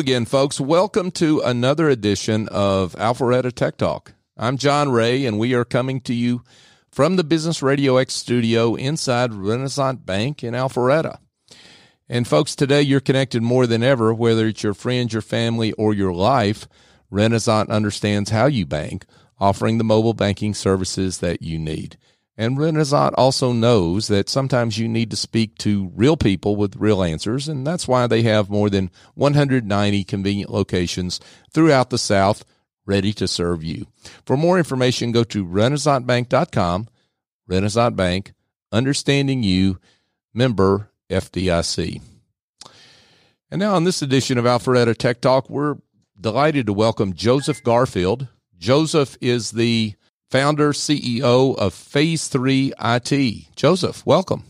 again, folks. Welcome to another edition of Alpharetta Tech Talk. I'm John Ray, and we are coming to you from the Business Radio X studio inside Renasant Bank in Alpharetta. And folks, today you're connected more than ever, whether it's your friends, your family, or your life. Renasant understands how you bank, offering the mobile banking services that you need. And Renasant also knows that sometimes you need to speak to real people with real answers, and that's why they have more than 190 convenient locations throughout the South ready to serve you. For more information, go to renasantbank.com. Renasant Bank, understanding you, member FDIC. And now, on this edition of Alpharetta Tech Talk, we're delighted to welcome Joseph Garfield. Joseph is the founder, CEO of Phase 3 IT. Joseph, welcome.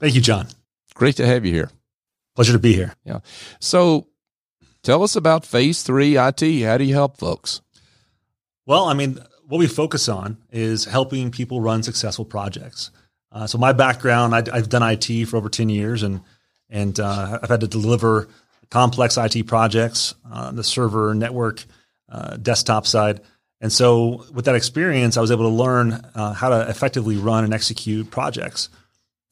Thank you, John. Great to have you here. Pleasure to be here. Yeah. So, tell us about Phase 3 IT. How do you help folks? Well, I mean, what we focus on is helping people run successful projects. Uh, so my background, I, have done IT for over ten years, and and uh, I've had to deliver complex IT projects on the server, network, uh, desktop side. And so, with that experience, I was able to learn uh, how to effectively run and execute projects.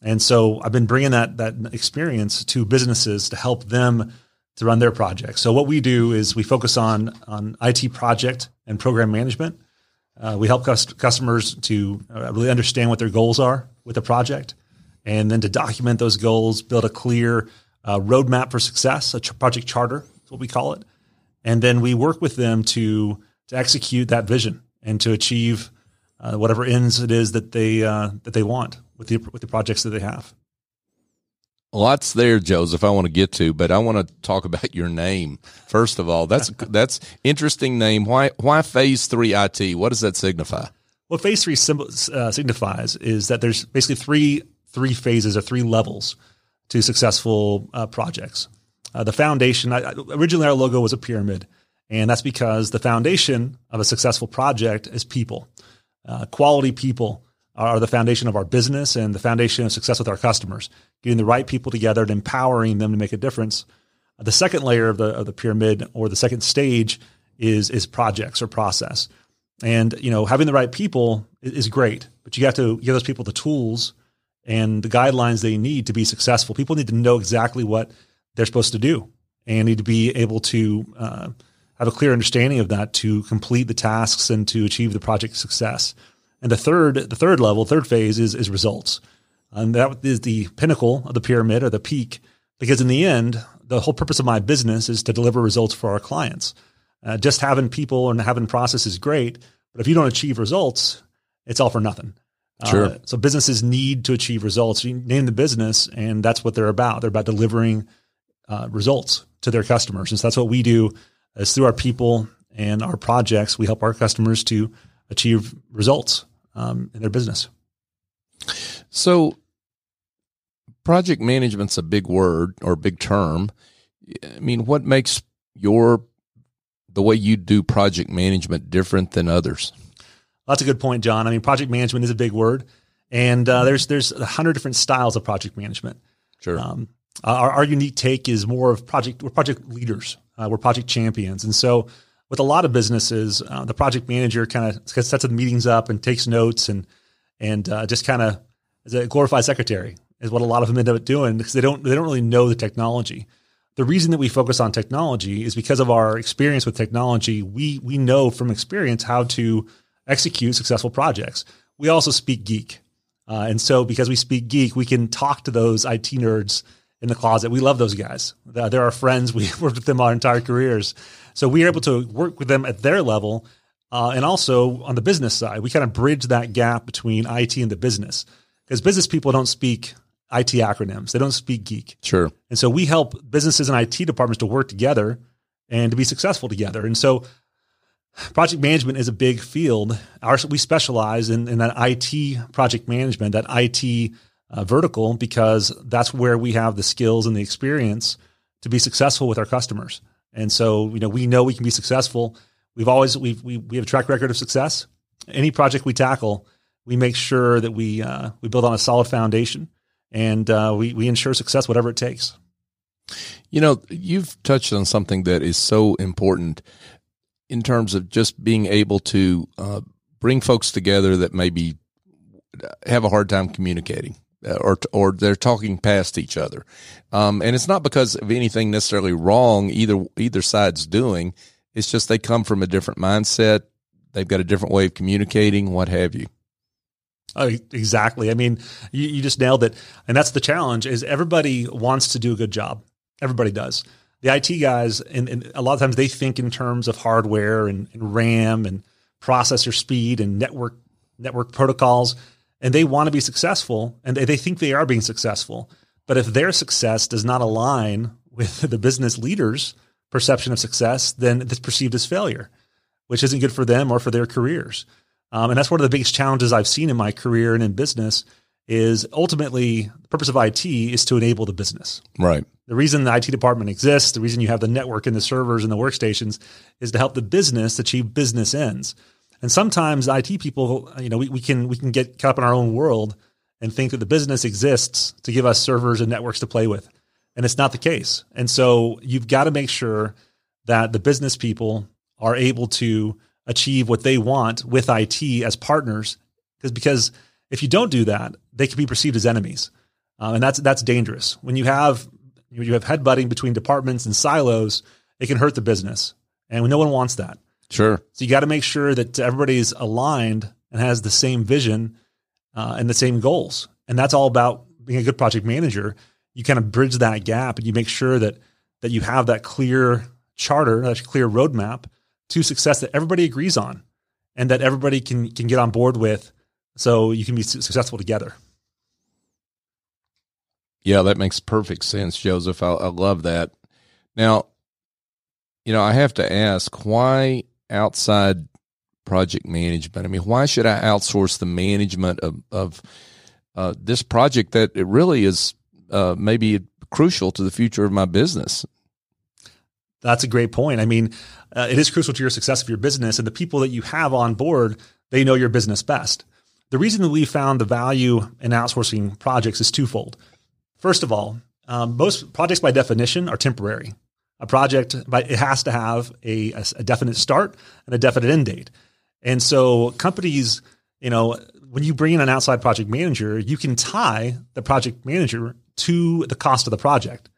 And so, I've been bringing that that experience to businesses to help them to run their projects. So, what we do is we focus on on IT project and program management. Uh, we help cust- customers to uh, really understand what their goals are with the project, and then to document those goals, build a clear uh, roadmap for success, a ch- project charter, is what we call it, and then we work with them to to execute that vision and to achieve uh, whatever ends it is that they uh, that they want with the with the projects that they have. Lots there, Joseph. I want to get to, but I want to talk about your name first of all. That's that's interesting name. Why why Phase Three IT? What does that signify? What Phase Three uh, signifies is that there's basically three three phases or three levels to successful uh, projects. Uh, the foundation. I, originally, our logo was a pyramid, and that's because the foundation of a successful project is people, uh, quality people are the foundation of our business and the foundation of success with our customers. Getting the right people together and empowering them to make a difference. The second layer of the of the pyramid or the second stage is is projects or process. And you know, having the right people is, great, but you have to give those people the tools and the guidelines they need to be successful. People need to know exactly what they're supposed to do and need to be able to uh, have a clear understanding of that to complete the tasks and to achieve the project success. And the third, the third level, third phase is, is results. And that is the pinnacle of the pyramid or the peak, because in the end, the whole purpose of my business is to deliver results for our clients. Uh, just having people and having process is great, but if you don't achieve results, it's all for nothing. Uh, sure. Uh, so businesses need to achieve results. You name the business, and that's what they're about. They're about delivering uh, results to their customers, and so that's what we do. Is through our people and our projects, we help our customers to achieve results um, in their business. So, project management's a big word or big term. I mean, what makes your the way you do project management different than others? That's a good point, John. I mean, project management is a big word, and uh, there's there's a hundred different styles of project management. Sure. Um, our, our unique take is more of project. We're project leaders. Uh, we're project champions, and so with a lot of businesses, uh, the project manager kind of sets the meetings up and takes notes and and uh, just kind of is a glorified secretary is what a lot of them end up doing because they don't they don't really know the technology. The reason that we focus on technology is because of our experience with technology. We we know from experience how to execute successful projects. We also speak geek, uh, and so because we speak geek, we can talk to those IT nerds in the closet. We love those guys. They're our friends. We worked with them our entire careers. So we are able to work with them at their level. Uh, and also on the business side, we kind of bridge that gap between IT and the business because business people don't speak IT acronyms. They don't speak geek. Sure. And so we help businesses and IT departments to work together and to be successful together. And so project management is a big field. Our, we specialize in, in that IT project management, that IT uh, vertical, because that's where we have the skills and the experience to be successful with our customers. And so, you know, we know we can be successful. We've always we've, we we have a track record of success. Any project we tackle, we make sure that we uh, we build on a solid foundation, and uh, we we ensure success whatever it takes. You know, you've touched on something that is so important in terms of just being able to uh, bring folks together that maybe have a hard time communicating or or they're talking past each other. Um, and it's not because of anything necessarily wrong either either side's doing. It's just they come from a different mindset. They've got a different way of communicating, what have you. Oh, exactly. I mean, you, you just nailed it. And that's the challenge is everybody wants to do a good job. Everybody does. The IT guys, and, and a lot of times they think in terms of hardware and, and RAM and processor speed and network network protocols, and they want to be successful, and they, they think they are being successful. But if their success does not align with the business leaders' perception of success, then it's perceived as failure, which isn't good for them or for their careers. Um, and that's one of the biggest challenges I've seen in my career and in business is ultimately the purpose of IT is to enable the business. Right. The reason the IT department exists, the reason you have the network and the servers and the workstations is to help the business achieve business ends. And sometimes IT people, you know, we, we can we can get caught up in our own world and think that the business exists to give us servers and networks to play with. And it's not the case. And so you've got to make sure that the business people are able to achieve what they want with IT as partners. Because because if you don't do that, they can be perceived as enemies, um, and that's that's dangerous. When you have you have headbutting between departments and silos, it can hurt the business, and no one wants that. Sure. So you got to make sure that everybody's aligned and has the same vision uh, and the same goals, and that's all about being a good project manager. You kind of bridge that gap, and you make sure that that you have that clear charter, that clear roadmap to success that everybody agrees on and that everybody can can get on board with so you can be successful together. Yeah, that makes perfect sense, Joseph. I, I love that. Now, you know, I have to ask why outside project management? I mean, why should I outsource the management of, of uh, this project that it really is uh, maybe crucial to the future of my business? That's a great point. I mean, uh, it is crucial to your success of your business, and the people that you have on board, they know your business best. The reason that we found the value in outsourcing projects is twofold. First of all, um, most projects by definition are temporary. A project, it has to have a, a definite start and a definite end date. And so companies, you know, when you bring in an outside project manager, you can tie the project manager to the cost of the project.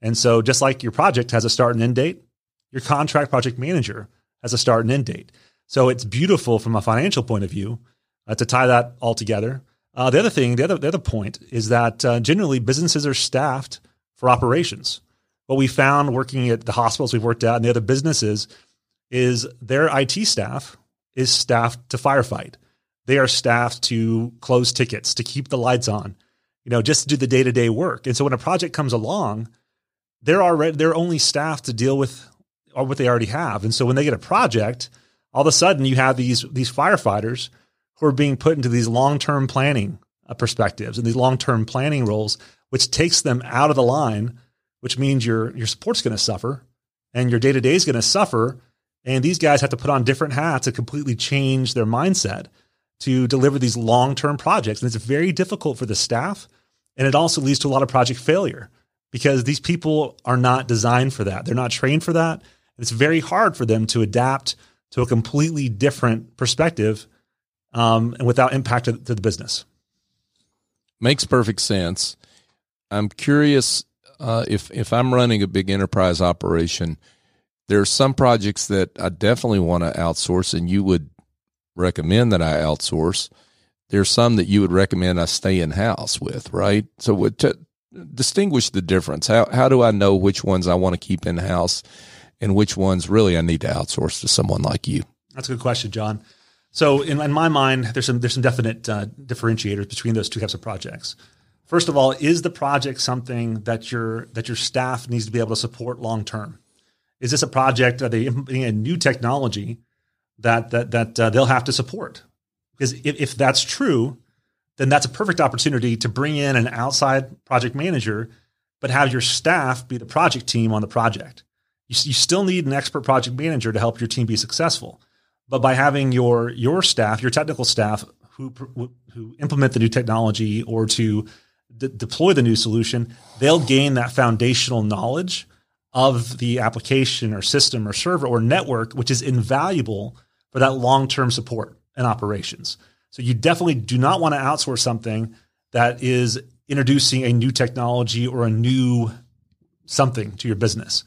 And so, just like your project has a start and end date, your contract project manager has a start and end date. So, it's beautiful from a financial point of view uh, to tie that all together. Uh, the other thing, the other, the other point is that uh, generally businesses are staffed for operations. What we found working at the hospitals we've worked at and the other businesses is their IT staff is staffed to firefight. They are staffed to close tickets, to keep the lights on, you know, just to do the day to day work. And so when a project comes along, they're already they're only staffed to deal with what they already have. And so when they get a project, all of a sudden you have these these firefighters who are being put into these long term planning uh, perspectives and these long term planning roles, which takes them out of the line, which means your your support's going to suffer and your day to day is going to suffer. And these guys have to put on different hats to completely change their mindset to deliver these long term projects. And it's very difficult for the staff. And it also leads to a lot of project failure because these people are not designed for that. They're not trained for that. It's very hard for them to adapt to a completely different perspective um, and without impact to, to, the business. Makes perfect sense. I'm curious uh, if if I'm running a big enterprise operation, there are some projects that I definitely want to outsource, and you would recommend that I outsource. There's some that you would recommend I stay in house with, right? So, to, distinguish the difference? How how do I know which ones I want to keep in house and which ones really I need to outsource to someone like you? That's a good question, John. So in, in my mind, there's some there's some definite uh, differentiators between those two types of projects. First of all, is the project something that your that your staff needs to be able to support long term? Is this a project? Are they implementing a new technology that that that uh, they'll have to support? Because if, if that's true, then that's a perfect opportunity to bring in an outside project manager, but have your staff be the project team on the project. You, you still need an expert project manager to help your team be successful. But by having your your staff, your technical staff who who implement the new technology or to de- deploy the new solution, they'll gain that foundational knowledge of the application or system or server or network, which is invaluable for that long term support and operations. So you definitely do not want to outsource something that is introducing a new technology or a new something to your business.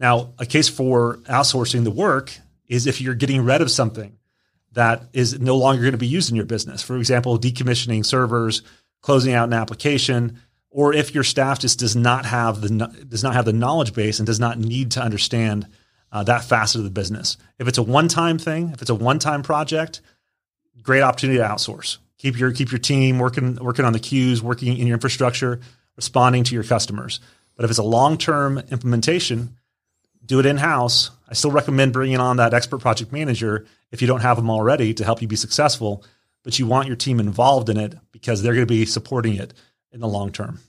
Now, a case for outsourcing the work is if you're getting rid of something that is no longer going to be used in your business. For example, decommissioning servers, closing out an application, or if your staff just does not have the does not have the knowledge base and does not need to understand uh, that facet of the business. If it's a one time thing, if it's a one time project, great opportunity to outsource. Keep your keep your team working working on the queues, working in your infrastructure, responding to your customers. But if it's a long term implementation, do it in house. I still recommend bringing on that expert project manager if you don't have them already to help you be successful. But you want your team involved in it because they're going to be supporting it in the long term.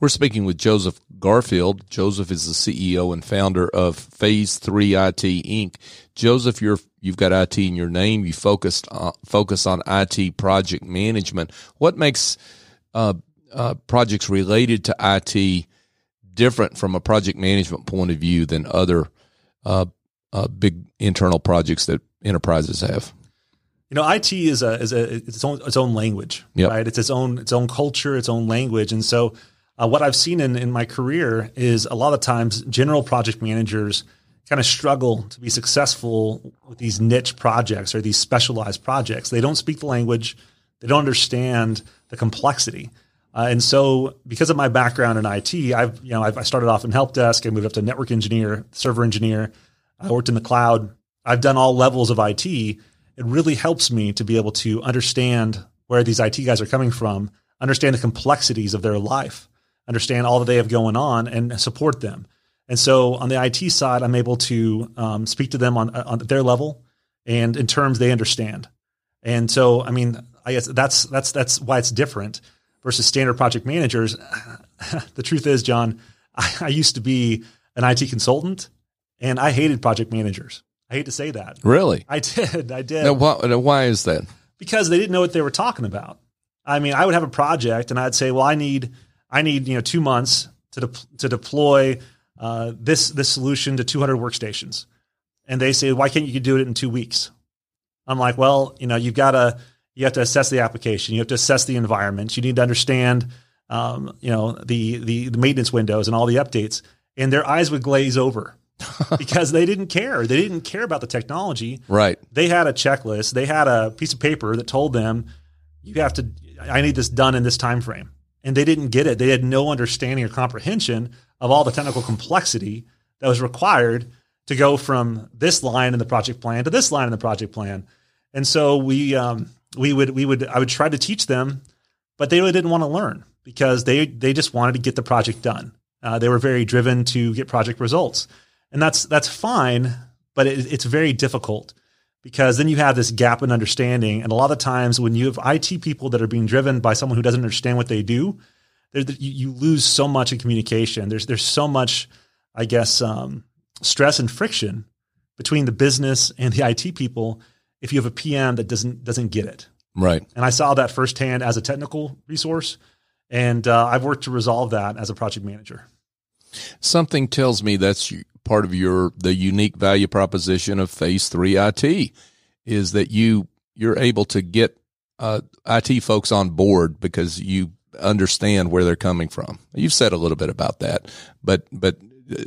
We're speaking with Joseph Garfield. Joseph is the CEO and founder of Phase Three IT Inc. Joseph, you're you've got IT in your name. You focused uh, focus on IT project management. What makes uh, uh, projects related to IT different from a project management point of view than other uh, uh, big internal projects that enterprises have? You know, IT is a is a it's own its own language, yep. right? It's its own its own culture, its own language, and so uh, what I've seen in in my career is a lot of times general project managers kind of struggle to be successful with these niche projects or these specialized projects. They don't speak the language, they don't understand the complexity. Uh, and so, because of my background in IT, I've you know I've, i started off in help desk. I moved up to network engineer, server engineer. I worked in the cloud. I've done all levels of IT. It really helps me to be able to understand where these IT guys are coming from, understand the complexities of their life, understand all that they have going on, and support them. And so, on the IT side, I'm able to um, speak to them on on their level and in terms they understand. And so, I mean, I guess that's that's that's why it's different versus standard project managers. the truth is, John, I, I, used to be an IT consultant and I hated project managers. I hate to say that. Really? I did. I did. Now, why, why is that? Because they didn't know what they were talking about. I mean, I would have a project and I'd say, well, I need, I need, you know, two months to, de- to deploy uh, this, this solution to 200 workstations. And they say, why can't you do it in two weeks? I'm like, well, you know, you've got to, you have to assess the application. You have to assess the environment. You need to understand, um, you know, the, the, the maintenance windows and all the updates. And their eyes would glaze over because they didn't care. They didn't care about the technology. Right. They had a checklist. They had a piece of paper that told them, "You have to. I need this done in this time frame." And they didn't get it. They had no understanding or comprehension of all the technical complexity that was required to go from this line in the project plan to this line in the project plan. And so we um, we would we would I would try to teach them, but they really didn't want to learn because they they just wanted to get the project done. Uh, they were very driven to get project results, and that's that's fine, but it, it's very difficult because then you have this gap in understanding, and a lot of times when you have IT people that are being driven by someone who doesn't understand what they do, you, you lose so much in communication. There's there's so much, I guess, um, stress and friction between the business and the IT people if you have a PM that doesn't doesn't get it. Right. And I saw that firsthand as a technical resource, and uh, I've worked to resolve that as a project manager. Something tells me that's part of your the unique value proposition of Phase Three IT is that you you're able to get uh, IT folks on board because you understand where they're coming from. You've said a little bit about that, but but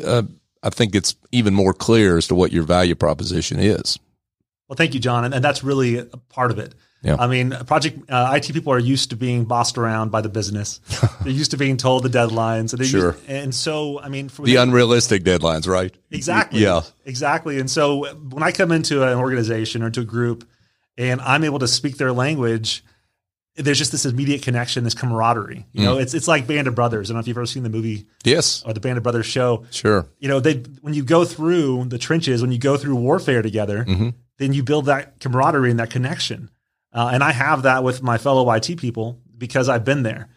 uh, I think it's even more clear as to what your value proposition is. Well, thank you, John, and, and that's really a part of it. Yeah. I mean, project uh, IT people are used to being bossed around by the business. They're used to being told the deadlines, and sure. Used, and so I mean, the unrealistic deadlines, right? Exactly. Yeah. Exactly. And so when I come into an organization or to a group, and I'm able to speak their language, there's just this immediate connection, this camaraderie. You mm. know, it's it's like Band of Brothers. I don't know if you've ever seen the movie, yes, or the Band of Brothers show. Sure. You know, they when you go through the trenches, when you go through warfare together, mm-hmm then you build that camaraderie and that connection. Uh, and I have that with my fellow IT people because I've been there.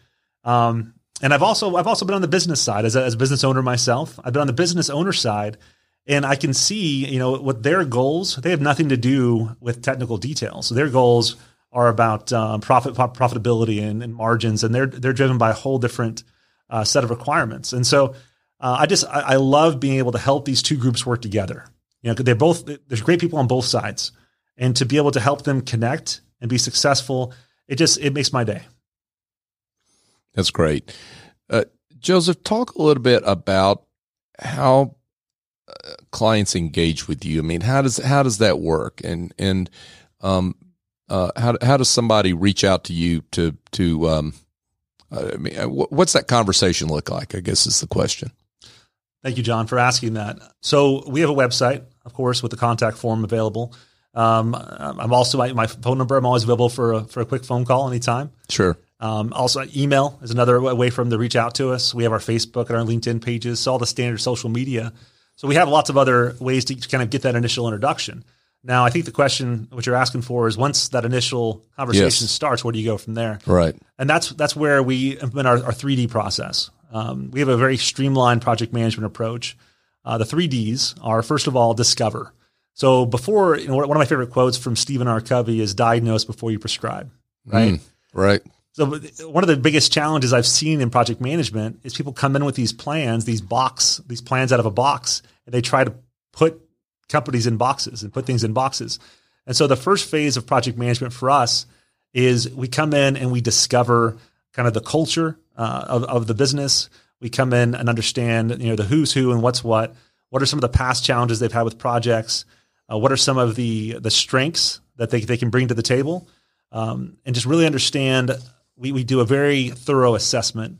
Um, and I've also I've also been on the business side as a, as a business owner myself. I've been on the business owner side, and I can see you know what their goals. They have nothing to do with technical details. So their goals are about um, profit profitability and, and, margins, and they're they're driven by a whole different uh, set of requirements. And so uh, I just I, I, love being able to help these two groups work together. You know, they're both there's great people on both sides, and to be able to help them connect and be successful, it just it makes my day. That's great, uh, Joseph. Talk a little bit about how uh, clients engage with you. I mean, how does how does that work? And and um, uh, how how does somebody reach out to you to to um, I mean, uh, what's that conversation look like? I guess is the question. Thank you, John, for asking that. So we have a website, of course, with the contact form available. Um, I'm also my, my, phone number. I'm always available for a, for a quick phone call anytime. Sure. Um, also, email is another way for them to reach out to us. We have our Facebook and our LinkedIn pages, so all the standard social media. So we have lots of other ways to kind of get that initial introduction. Now, I think the question what you're asking for is once that initial conversation yes. starts, where do you go from there? Right. And that's that's where we implement our, our 3D process. Um, we have a very streamlined project management approach. Uh, the three Ds are first of all discover. So before, you know, one of my favorite quotes from Stephen R. Covey is "diagnose before you prescribe." Right. Mm, right. So one of the biggest challenges I've seen in project management is people come in with these plans, these box, these plans out of a box, and they try to put companies in boxes and put things in boxes. And so the first phase of project management for us is we come in and we discover kind of the culture uh, of, of the business. We come in and understand, you know, the who's who and what's what. What are some of the past challenges they've had with projects? Uh, what are some of the the strengths that they, they can bring to the table? Um, and just really understand we, we do a very thorough assessment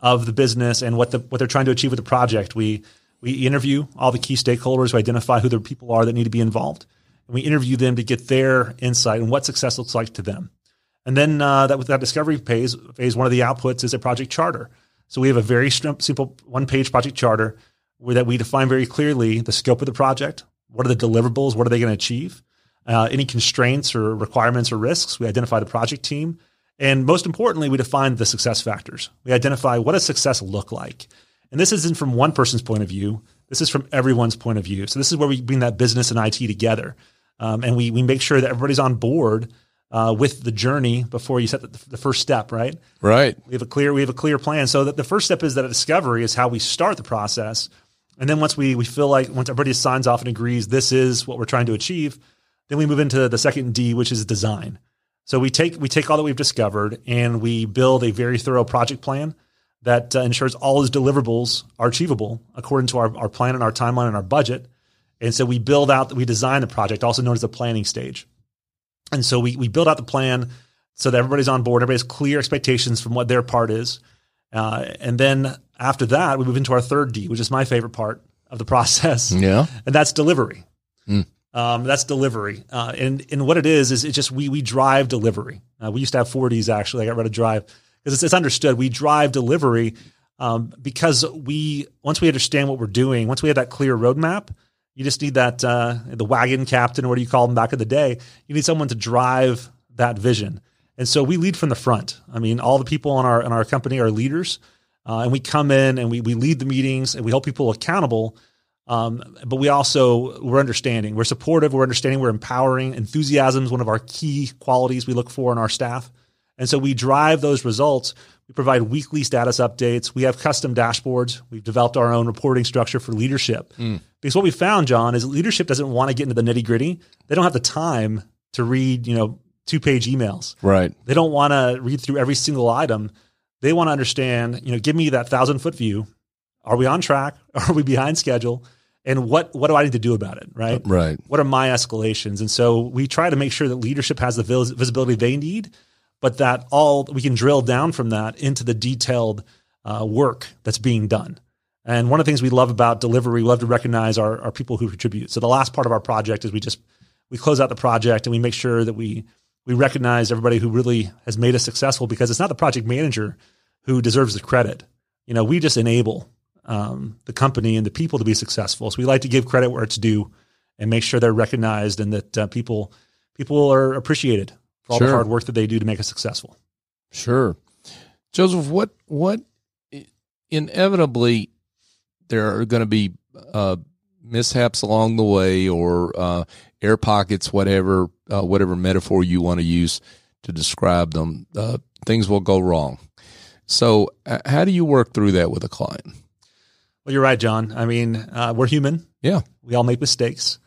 of the business and what the what they're trying to achieve with the project. We we interview all the key stakeholders, we identify who the people are that need to be involved, and we interview them to get their insight and what success looks like to them. And then uh, that with that discovery phase, phase one of the outputs is a project charter. So we have a very simple one page project charter where that we define very clearly the scope of the project, what are the deliverables, what are they going to achieve, uh, any constraints or requirements or risks. We identify the project team and most importantly, we define the success factors. We identify what does success look like. And this isn't from one person's point of view. This is from everyone's point of view. So this is where we bring that business and IT together. Um, and we, we make sure that everybody's on board uh, with the journey before you set the, the, first step, right? Right. We have a clear we have a clear plan. So that the first step is that a discovery is how we start the process, and then once we we feel like once everybody signs off and agrees this is what we're trying to achieve, then we move into the second D, which is design. So we take we take all that we've discovered and we build a very thorough project plan that uh, ensures all those deliverables are achievable according to our, our plan and our timeline and our budget. And so we build out we design the project, also known as the planning stage. And so we we build out the plan so that everybody's on board, everybody has clear expectations from what their part is. Uh, and then after that, we move into our third D, which is my favorite part of the process. Yeah. And that's delivery. Mm. Um, that's delivery, uh, and and what it is is it just we we drive delivery. Uh, we used to have 40s actually. I got rid of drive because it's, it's, understood. We drive delivery um, because we once we understand what we're doing, once we have that clear roadmap, you just need that uh, the wagon captain or what do you call them back in the day. You need someone to drive that vision, and so we lead from the front. I mean, all the people in our in our company are leaders, uh, and we come in and we we lead the meetings and we hold people accountable um, but we also we're understanding, we're supportive, we're understanding, we're empowering. Enthusiasm is one of our key qualities we look for in our staff, and so we drive those results. We provide weekly status updates. We have custom dashboards. We've developed our own reporting structure for leadership. Mm. Because what we found, John, is leadership doesn't want to get into the nitty gritty. They don't have the time to read, you know, two page emails. Right. They don't want to read through every single item. They want to understand, you know, give me that thousand foot view. Are we on track? Are we behind schedule? and what what do I need to do about it, right? Right. What are my escalations? And so we try to make sure that leadership has the visibility they need, but that all we can drill down from that into the detailed uh, work that's being done. And one of the things we love about delivery, we love to recognize our, our people who contribute. So the last part of our project is we just we close out the project and we make sure that we we recognize everybody who really has made us successful because it's not the project manager who deserves the credit. You know, we just enable um, the company and the people to be successful. So we like to give credit where it's due and make sure they're recognized and that uh, people people are appreciated for all sure. the hard work that they do to make us successful. Sure, Joseph. What what inevitably there are going to be uh, mishaps along the way or uh, air pockets, whatever uh, whatever metaphor you want to use. to describe them, uh, things will go wrong. So, uh, how do you work through that with a client? Well, you're right, John. I mean, uh, we're human. Yeah, we all make mistakes.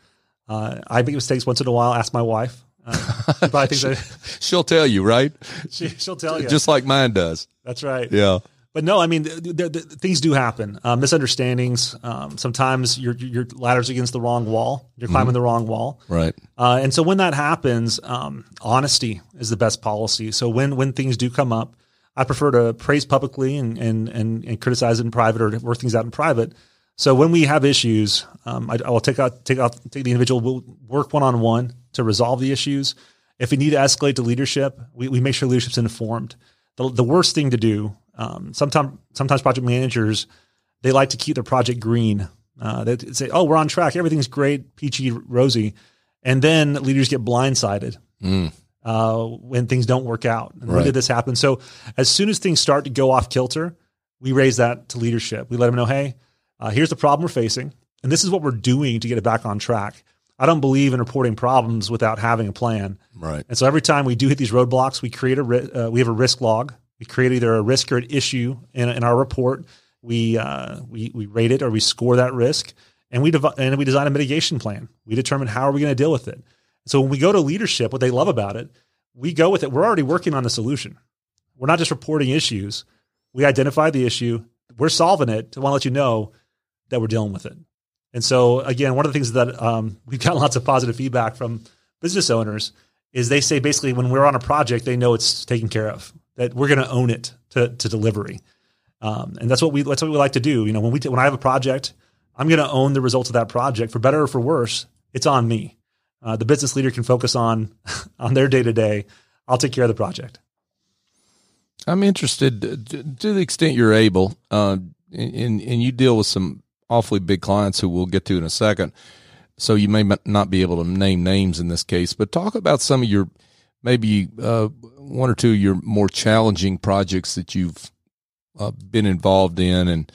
Uh, I make mistakes once in a while. Ask my wife. Uh, I think that she'll tell you, right? She, will tell you, just like mine does. That's right. Yeah. But no, I mean, the, the, the, things do happen. Uh, misunderstandings. Um, sometimes your your ladder's against the wrong wall. You're climbing mm-hmm. the wrong wall. Right. Uh, and so when that happens, um, honesty is the best policy. So when when things do come up, I prefer to praise publicly and and and, and criticize in private or work things out in private. So when we have issues, um, I, I, will take out take out take the individual. We'll work one on one to resolve the issues. If we need to escalate to leadership, we, we make sure leadership's informed. The, the worst thing to do, um, sometimes sometimes project managers they like to keep their project green. Uh, they say, "Oh, we're on track. Everything's great, peachy, rosy," and then leaders get blindsided mm. uh, when things don't work out. And right. when did this happen? So as soon as things start to go off kilter, we raise that to leadership. We let them know, "Hey, uh, here's the problem we're facing, and this is what we're doing to get it back on track." I don't believe in reporting problems without having a plan. Right. And so every time we do hit these roadblocks, we create a uh, we have a risk log. We create either a risk or an issue in, in our report. We uh, we we rate it or we score that risk, and we dev- and we design a mitigation plan. We determine how are we going to deal with it. So when we go to leadership, what they love about it, we go with it. We're already working on the solution. We're not just reporting issues. We identify the issue. We're solving it. to want to let you know that we're dealing with it. And so, again, one of the things that um, we've got lots of positive feedback from business owners is they say basically when we're on a project, they know it's taken care of, that we're going to own it to, to delivery. Um, and that's what we that's what we like to do. You know, when we t- when I have a project, I'm going to own the results of that project for better or for worse. It's on me. Uh, the business leader can focus on on their day to day. I'll take care of the project. I'm interested to, the extent you're able, uh, and, and you deal with some awfully big clients who we'll get to in a second. So you may not be able to name names in this case, but talk about some of your maybe uh, one or two of your more challenging projects that you've uh, been involved in and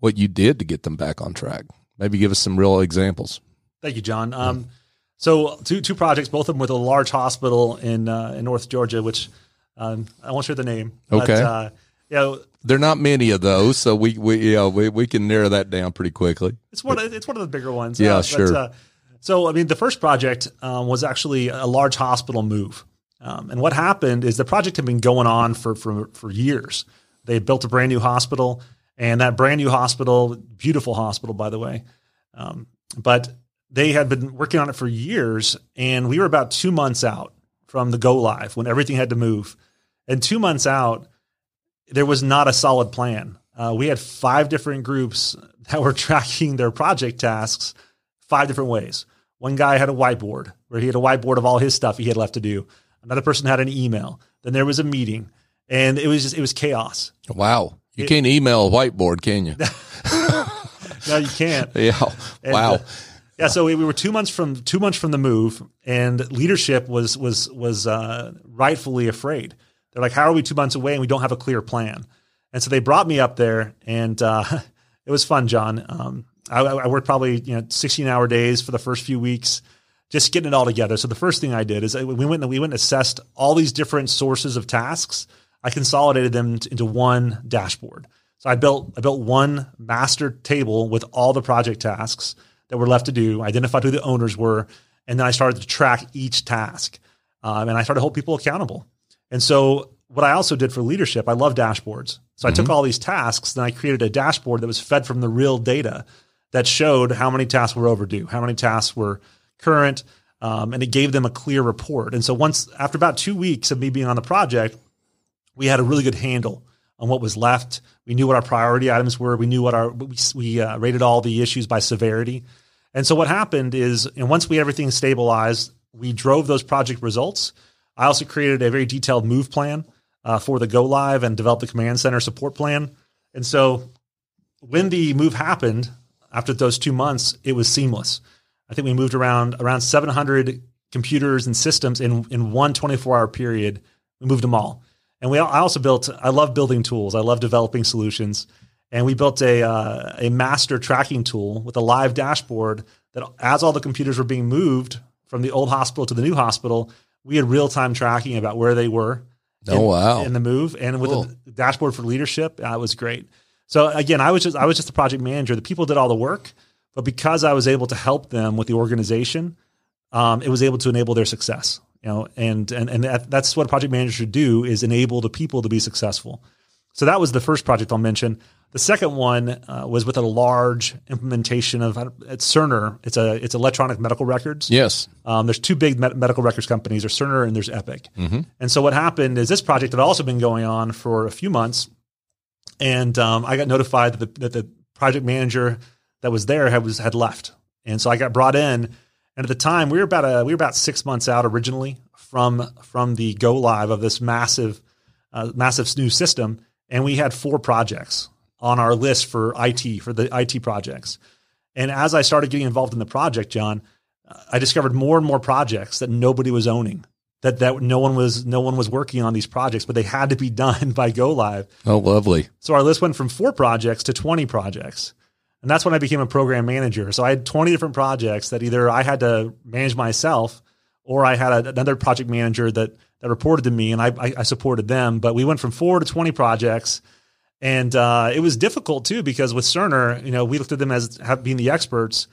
what you did to get them back on track. Maybe give us some real examples. Thank you, John. Um, so two two projects, both of them with a large hospital in uh, in North Georgia, which um, I won't share the name. Okay. But, uh, you know, there are not many of those, so we we yeah we, we can narrow that down pretty quickly. It's one of, it's one of the bigger ones. Yeah, uh, sure. But, uh, so I mean, the first project um, was actually a large hospital move, um, and what happened is the project had been going on for for for years. They built a brand new hospital, and that brand new hospital, beautiful hospital by the way, um, but they had been working on it for years, and we were about two months out from the go live when everything had to move, and two months out there was not a solid plan. Uh, we had five different groups that were tracking their project tasks five different ways. One guy had a whiteboard where he had a whiteboard of all his stuff he had left to do. Another person had an email. Then there was a meeting, and it was just it was chaos. Wow, you it, can't email a whiteboard, can you? no, you can't. Yeah. And, wow. Uh, yeah, so we, we, were two months from two months from the move, and leadership was was was uh, rightfully afraid they're like, how are we two months away and we don't have a clear plan? And so they brought me up there, and uh, it was fun, John. Um, I, I, worked probably you know 16 hour days for the first few weeks, just getting it all together. So the first thing I did is we went and we went and assessed all these different sources of tasks. I consolidated them into one dashboard. So I built I built one master table with all the project tasks that were left to do. Identified who the owners were, and then I started to track each task, um, and I started to hold people accountable. And so what I also did for leadership, I love dashboards. So I mm-hmm. took all these tasks and I created a dashboard that was fed from the real data that showed how many tasks were overdue, how many tasks were current, um, and it gave them a clear report. And so once after about two weeks of me being on the project, we had a really good handle on what was left. We knew what our priority items were. We knew what our we, we uh, rated all the issues by severity. And so what happened is, and once we everything stabilized, we drove those project results I also created a very detailed move plan uh, for the go live and developed the command center support plan. And so when the move happened after those two months, it was seamless. I think we moved around around 700 computers and systems in in one 24 hour period. We moved them all, and we I also built. I love building tools. I love developing solutions, and we built a uh, a master tracking tool with a live dashboard that as all the computers were being moved from the old hospital to the new hospital, we had real time tracking about where they were. Oh, in, wow. In the move and with Cool. the dashboard for leadership, uh, it was great. So again, I was just I was just the project manager. The people did all the work, but because I was able to help them with the organization, um, it was able to enable their success. You know, and and and that, that's what a project manager should do is enable the people to be successful. So that was the first project I'll mention. The second one uh, was with a large implementation of at Cerner. It's a it's electronic medical records. Yes. Um, there's two big med- medical records companies. There's Cerner and there's Epic. And so what happened is this project had also been going on for a few months, and um, I got notified that the, that the project manager that was there had was had left, and so I got brought in. And at the time, we were about a, we were about six months out originally from from the go live of this massive uh, massive new system, and we had four projects on our list for IT for the IT projects. And as I started getting involved in the project, John, I discovered more and more projects that nobody was owning. That that no one was no one was working on these projects, but they had to be done by go live. Oh, lovely. So our list went from four projects to 20 projects. And that's when I became a program manager. So I had 20 different projects that either I had to manage myself or I had a, another project manager that, that reported to me and I, I, I supported them. But we went from four to 20 projects. And uh, it was difficult too because with Cerner, you know, we looked at them as being the experts,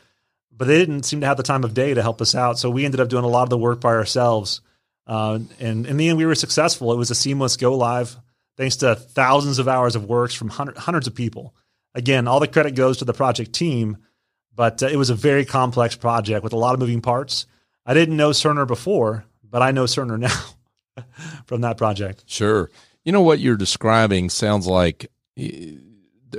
but they didn't seem to have the time of day to help us out. So we ended up doing a lot of the work by ourselves. Uh, and in the end, we were successful. It was a seamless go live thanks to thousands of hours of works from hundred, hundreds of people. Again, all the credit goes to the project team, but uh, it was a very complex project with a lot of moving parts. I didn't know Cerner before, but I know Cerner now from that project. Sure. You know what you're describing sounds like eh,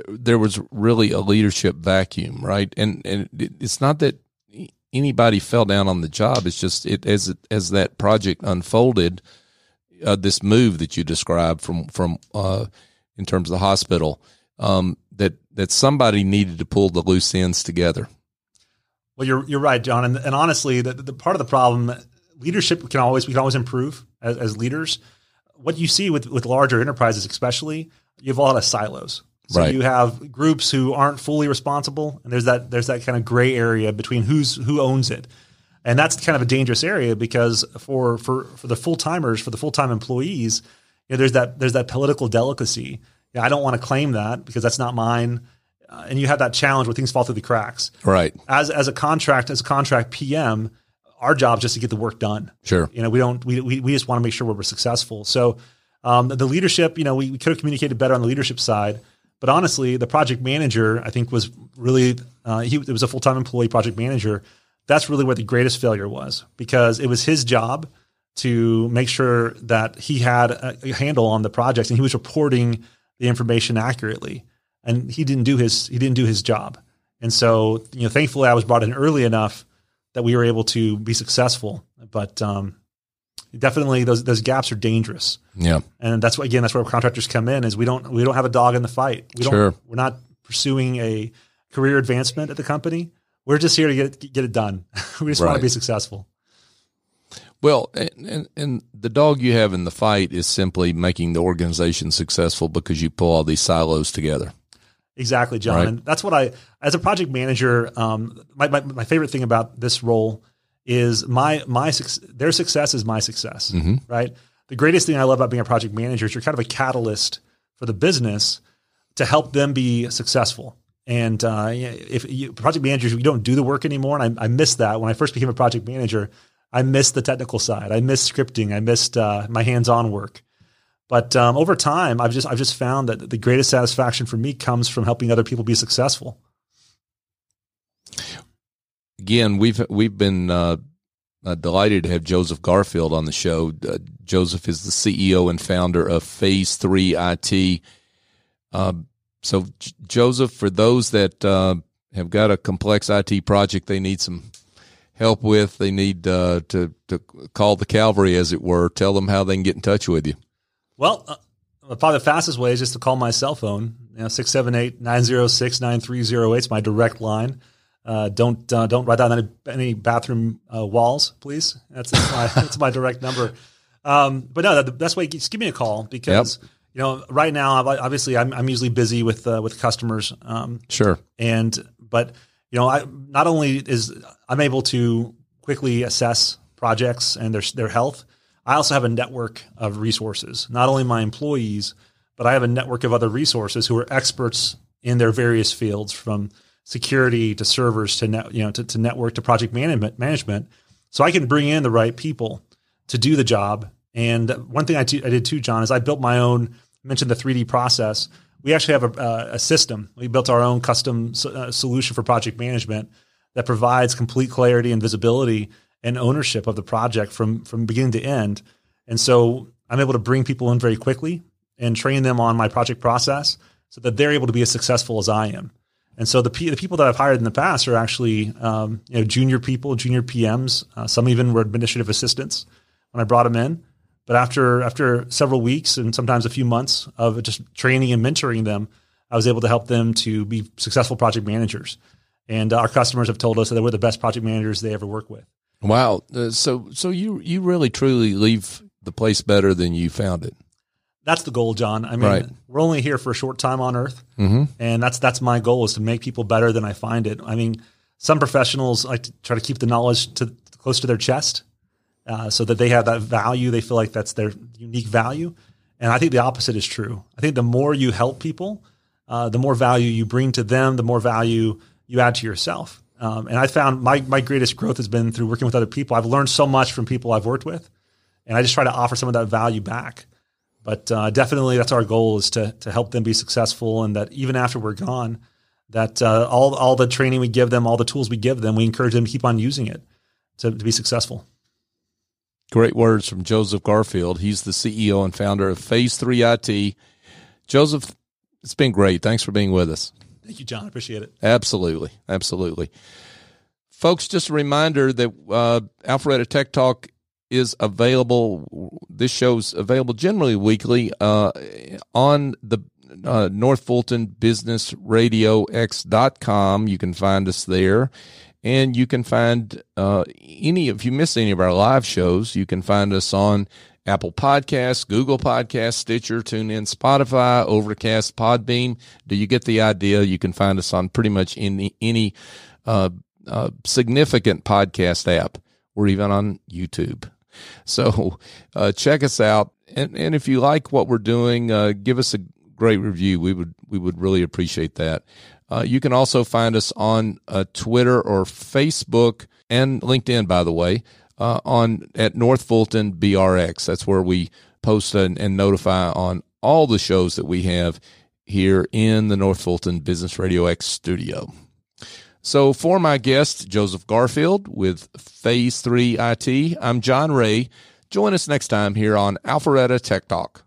there- was really a leadership vacuum, right? And and it's not that anybody fell down on the job. It's just it as as that project unfolded, uh, this move that you described from from uh, in terms of the hospital, um, that that somebody needed to pull the loose ends together. Well, you're you're right, John. And, and honestly, the, the part of the problem, leadership can always we can always improve as, as leaders. What you see with with larger enterprises, especially, you have a lot of silos. So Right. you have groups who aren't fully responsible, and there's that there's that kind of gray area between who's who owns it, and that's kind of a dangerous area because for for for the full timers, for the full time employees, you know, there's that there's that political delicacy. Yeah, I don't want to claim that because that's not mine, uh, and you have that challenge where things fall through the cracks Right. as as a contract as a contract PM, our job is just to get the work done. Sure. You know, we don't we we, we just want to make sure we're successful. So um, the leadership, you know, we, we could have communicated better on the leadership side, but honestly, the project manager I think was really uh, he it was a full time employee project manager. That's really where the greatest failure was because it was his job to make sure that he had a, a handle on the projects and he was reporting the information accurately. And he didn't do his he didn't do his job. And so you know thankfully i was brought in early enough that we were able to be successful. But um, definitely those those gaps are dangerous. Yeah. and that's what again that's where contractors come in is we don't we don't have a dog in the fight. We don't Sure. we're not pursuing a career advancement at the company. We're just here to get it, get it done. We just want to be successful Well, and, and and the dog you have in the fight is simply making the organization successful because you pull all these silos together. Exactly, John. Right. And that's what I, as a project manager, um, my, my, my favorite thing about this role is my, my, their success is my success, right? The greatest thing I love about being a project manager is you're kind of a catalyst for the business to help them be successful. And uh, if you, project managers, you don't do the work anymore. And I, I missed that when I first became a project manager. I missed the technical side. I missed scripting. I missed uh, my hands-on work. But um, over time, I've just I've just found that the greatest satisfaction for me comes from helping other people be successful. Again, we've we've been uh, uh, delighted to have Joseph Garfield on the show. Uh, Joseph is the CEO and founder of Phase Three IT. Uh, so, J- Joseph, for those that uh, have got a complex IT project they need some help with, they need uh, to to call the cavalry, as it were. Tell them how they can get in touch with you. Well, uh, probably the fastest way is just to call my cell phone. You know, 678-906-9308 is my direct line. Uh, don't uh, don't write down any, any bathroom uh, walls, please. That's, that's my that's my direct number. Um, but no, the best way just give me a call because you know right now obviously I'm, I'm usually busy with uh, with customers. Um, Sure. and but you know I not only is I'm able to quickly assess projects and their their health, I also have a network of resources, not only my employees, but I have a network of other resources who are experts in their various fields from security to servers to net, you know, to, to network to project management management. So I can bring in the right people to do the job. And one thing I, t- I did too, John, is I built my own, mentioned the 3D process. We actually have a, a system. We built our own custom uh, solution for project management that provides complete clarity and visibility and ownership of the project from from beginning to end. And so I'm able to bring people in very quickly and train them on my project process so that they're able to be as successful as I am. And so the, the people that I've hired in the past are actually um, you know junior people, junior PMs. Uh, some even were administrative assistants when I brought them in. But after after several weeks and sometimes a few months of just training and mentoring them, I was able to help them to be successful project managers. And our customers have told us that we're the best project managers they ever work with. Wow. Uh, so so you you really truly leave the place better than you found it. That's the goal, John. I mean, Right. we're only here for a short time on Earth, Mm-hmm. and that's that's my goal is to make people better than I find it. I mean, some professionals like to try to keep the knowledge to close to their chest, uh, so that they have that value. They feel like that's their unique value, and I think the opposite is true. I think the more you help people, uh, the more value you bring to them, the more value you add to yourself. Um, and I found my my greatest growth has been through working with other people. I've learned so much from people I've worked with, and I just try to offer some of that value back. But uh, definitely, that's our goal is to to help them be successful, and that even after we're gone, that uh, all all the training we give them, all the tools we give them, we encourage them to keep on using it to, to be successful. Great words from Joseph Garfield. He's the CEO and founder of Phase 3 IT. Joseph, it's been great. Thanks for being with us. Thank you, John. I appreciate it. Absolutely. Absolutely. Folks, just a reminder that uh, Alpharetta Tech Talk is available. This show's available generally weekly uh, on the uh, North Fulton Business Radio X.com. You can find us there. And you can find uh, any, if you miss any of our live shows, you can find us on Apple Podcasts, Google Podcasts, Stitcher, TuneIn, Spotify, Overcast, Podbean. Do you get the idea? You can find us on pretty much any, any uh, uh, significant podcast app. We're even on YouTube. So uh, check us out, and, and if you like what we're doing, uh, give us a great review. We would we would really appreciate that. Uh, you can also find us on uh, Twitter or Facebook and LinkedIn, by the way, uh, on at North Fulton BRX. That's where we post and, and notify on all the shows that we have here in the North Fulton Business Radio X studio. So, for my guest, Joseph Garfield with Phase 3 IT, I'm John Ray. Join us next time here on Alpharetta Tech Talk.